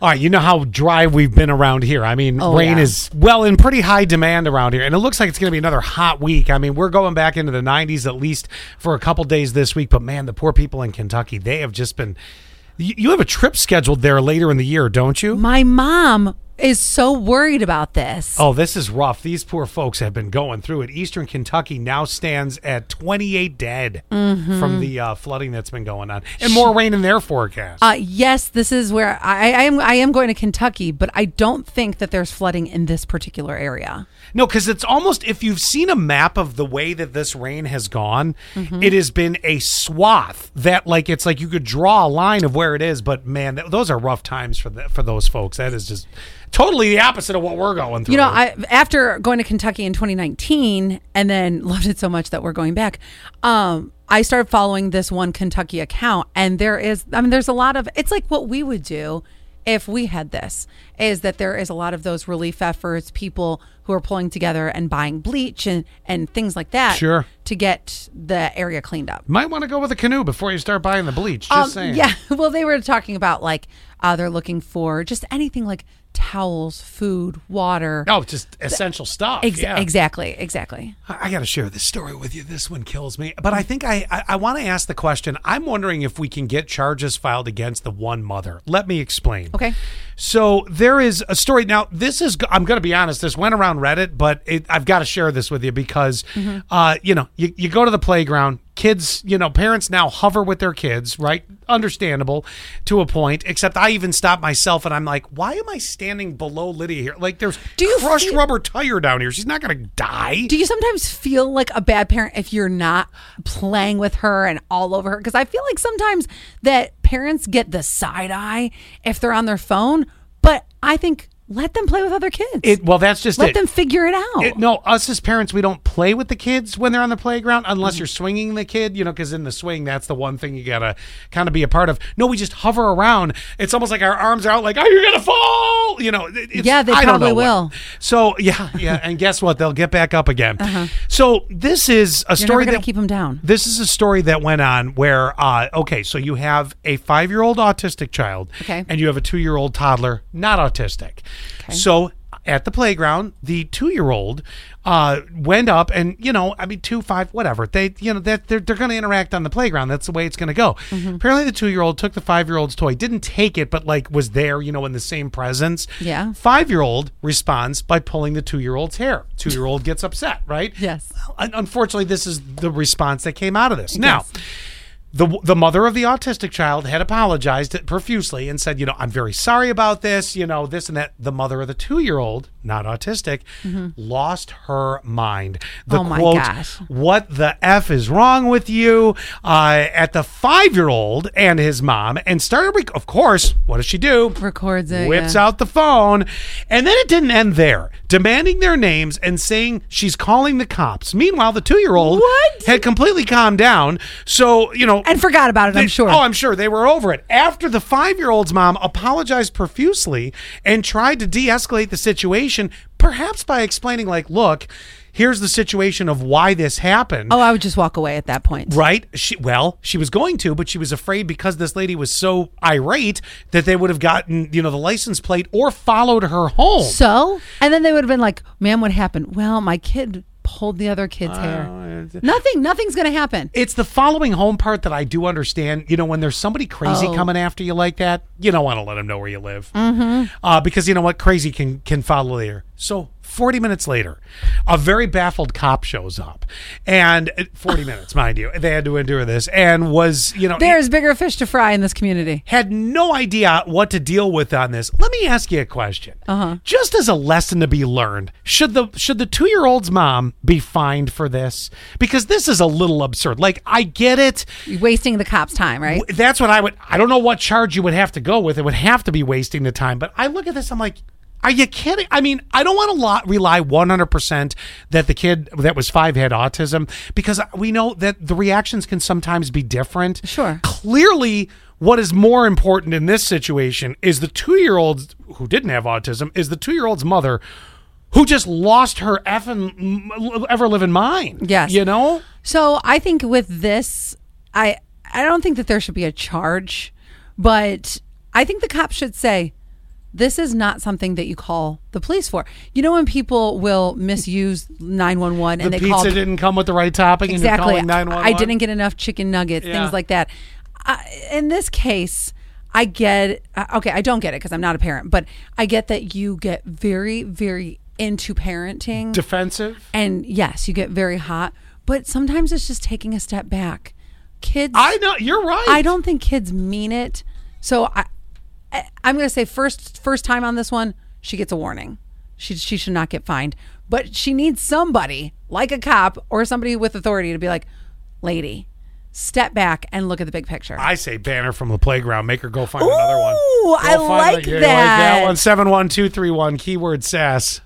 All right, you know how dry we've been around here. I mean, Oh, rain yeah. is well in pretty high demand around here, and it looks like it's going to be another hot week. I mean, we're going back into the 90s at least for a couple days this week. But man, the poor people in Kentucky, they have just been. You you have a trip scheduled there later in the year, don't you? My mom is so worried about this. Oh, this is rough. These poor folks have been going through it. Eastern Kentucky now stands at 28 dead Mm-hmm. from the uh, flooding that's been going on, and more rain in their forecast. Uh, yes, this is where I, I am. I am going to Kentucky, but I don't think that there's flooding in this particular area. No, because it's almost if you've seen a map of the way that this rain has gone, it has been a swath that like it's like you could draw a line of where it is. But man, th- those are rough times for the, for those folks. That is just totally the opposite of what we're going through. You know, I after going to Kentucky in 2019 and then loved it so much that we're going back. Um, I started following this one Kentucky account, and there is, I mean, there's a lot of. It's like what we would do if we had this. Is that there is a lot of those relief efforts, people who are pulling together and buying bleach and and things like that, Sure. to get the area cleaned up. might want to go with a canoe before you start buying the bleach. Just Um, saying. Yeah. Well, they were talking about like uh, they're looking for just anything like towels, food, water. Oh, just essential stuff. Ex- yeah. Exactly. Exactly. I, I got to share this story with you. This one kills me. But I think I, I, I want to ask the question. I'm wondering if we can get charges filed against the one mother. Let me explain. Okay. So there is a story. Now, this is, I'm going to be honest, this went around Reddit, but it, I've got to share this with you because, uh, you know, you, you go to the playground, kids, you know, parents now hover with their kids, right? Understandable to a point, except I even stop myself and I'm like, why am I standing below Lydia here? Like, there's Do you crushed feel- rubber tire down here. She's not going to die. Do you sometimes feel like a bad parent if you're not playing with her and all over her? Because I feel like sometimes that parents get the side eye if they're on their phone, but I think let them play with other kids. It, well, that's just let it. them figure it out. It- no, us as parents, we don't play with the kids when they're on the playground unless mm-hmm. you're swinging the kid, you know, because in the swing, that's the one thing you gotta kind of be a part of. No, we just hover around. It's almost like our arms are out, like, oh, "Are you gonna fall?" You know. it's- Yeah, they I probably know what. will. So yeah, yeah, and guess what? They'll get back up again. So this is a Uh-huh. You're story that to keep them down. this is a story that went on where, uh, okay, so you have a five year old autistic child, Okay. and you have a two year old toddler not autistic. So at the playground, the two year old uh, went up and, you know, I mean, two, five, whatever. They, you know, they're, they're, they're going to interact on the playground. That's the way it's going to go. Mm-hmm. Apparently, the two year old took the five year old's toy, didn't take it, but like was there, you know, in the same presence. Yeah. Five year old responds by pulling the two year old's hair. Two year old gets upset, right? Yes. Un- Unfortunately, this is the response that came out of this. Now, the the mother of the autistic child had apologized profusely and said, you know, I'm very sorry about this, you know, this and that. The mother of the two year old, not autistic, lost her mind. The Mm-hmm. Oh my quote, gosh. "What the f is wrong with you?" Uh, at the five year old and his mom, and started. Rec- of course, what does she do? Records it, Whips yeah. out the phone, and then it didn't end there. Demanding their names and saying she's calling the cops. Meanwhile, the two year old had completely calmed down. So you know, And forgot about it, I'm sure. Oh, I'm sure they were over it. After the five year old's mom apologized profusely and tried to de escalate the situation, perhaps by explaining, like, look, here's the situation of why this happened. Oh, I would just walk away at that point. Right? She well, she was going to, but she was afraid because this lady was so irate that they would have gotten, you know, the license plate or followed her home. So, and then they would have been like, "Ma'am, what happened?" Well, my kid pulled the other kid's hair. Nothing. Nothing's going to happen. It's the following home part that I do understand. You know, when there's somebody crazy Oh. coming after you like that, you don't want to let them know where you live, mm-hmm. uh, because you know what, crazy can can follow there. So. 40 minutes later, a very baffled cop shows up. And uh, 40 minutes, mind you, they had to endure this and was, you know, There's bigger fish to fry in this community. had no idea what to deal with on this. Let me ask you a question. Uh-huh. Just as a lesson to be learned, should the should the two year old's mom be fined for this? Because this is a little absurd. Like I get it. You're wasting the cop's time, right? That's what I would. I don't know what charge you would have to go with. It would have to be wasting the time. But I look at this. I'm like. Are you kidding? I mean, I don't want to lot, rely 100% that the kid that was five had autism because we know that the reactions can sometimes be different. Sure. Clearly, what is more important in this situation is the two year old who didn't have autism, is the two year old's mother who just lost her effing ever living mind. Yes. You know? So I think with this, I I don't think that there should be a charge, but I think the cop should say, this is not something that you call the police for. You know when people will misuse 911 and the they pizza call didn't come with the right topping, exactly. and you're calling 911. I didn't get enough chicken nuggets, Yeah. things like that. I, in this case, I get uh, okay. I don't get it because I'm not a parent, but I get that you get very, very into parenting, defensive. and yes, you get very hot. But sometimes it's just taking a step back. Kids, I know you're right. I don't think kids mean it. So I I'm going to say first first time on this one, she gets a warning. She she should not get fined, but she needs somebody like a cop or somebody with authority to be like, "Lady, step back and look at the big picture." I say banner from the playground. Make her go find another one. Ooh, I like that. that one. Seven one two three one. Keyword sass.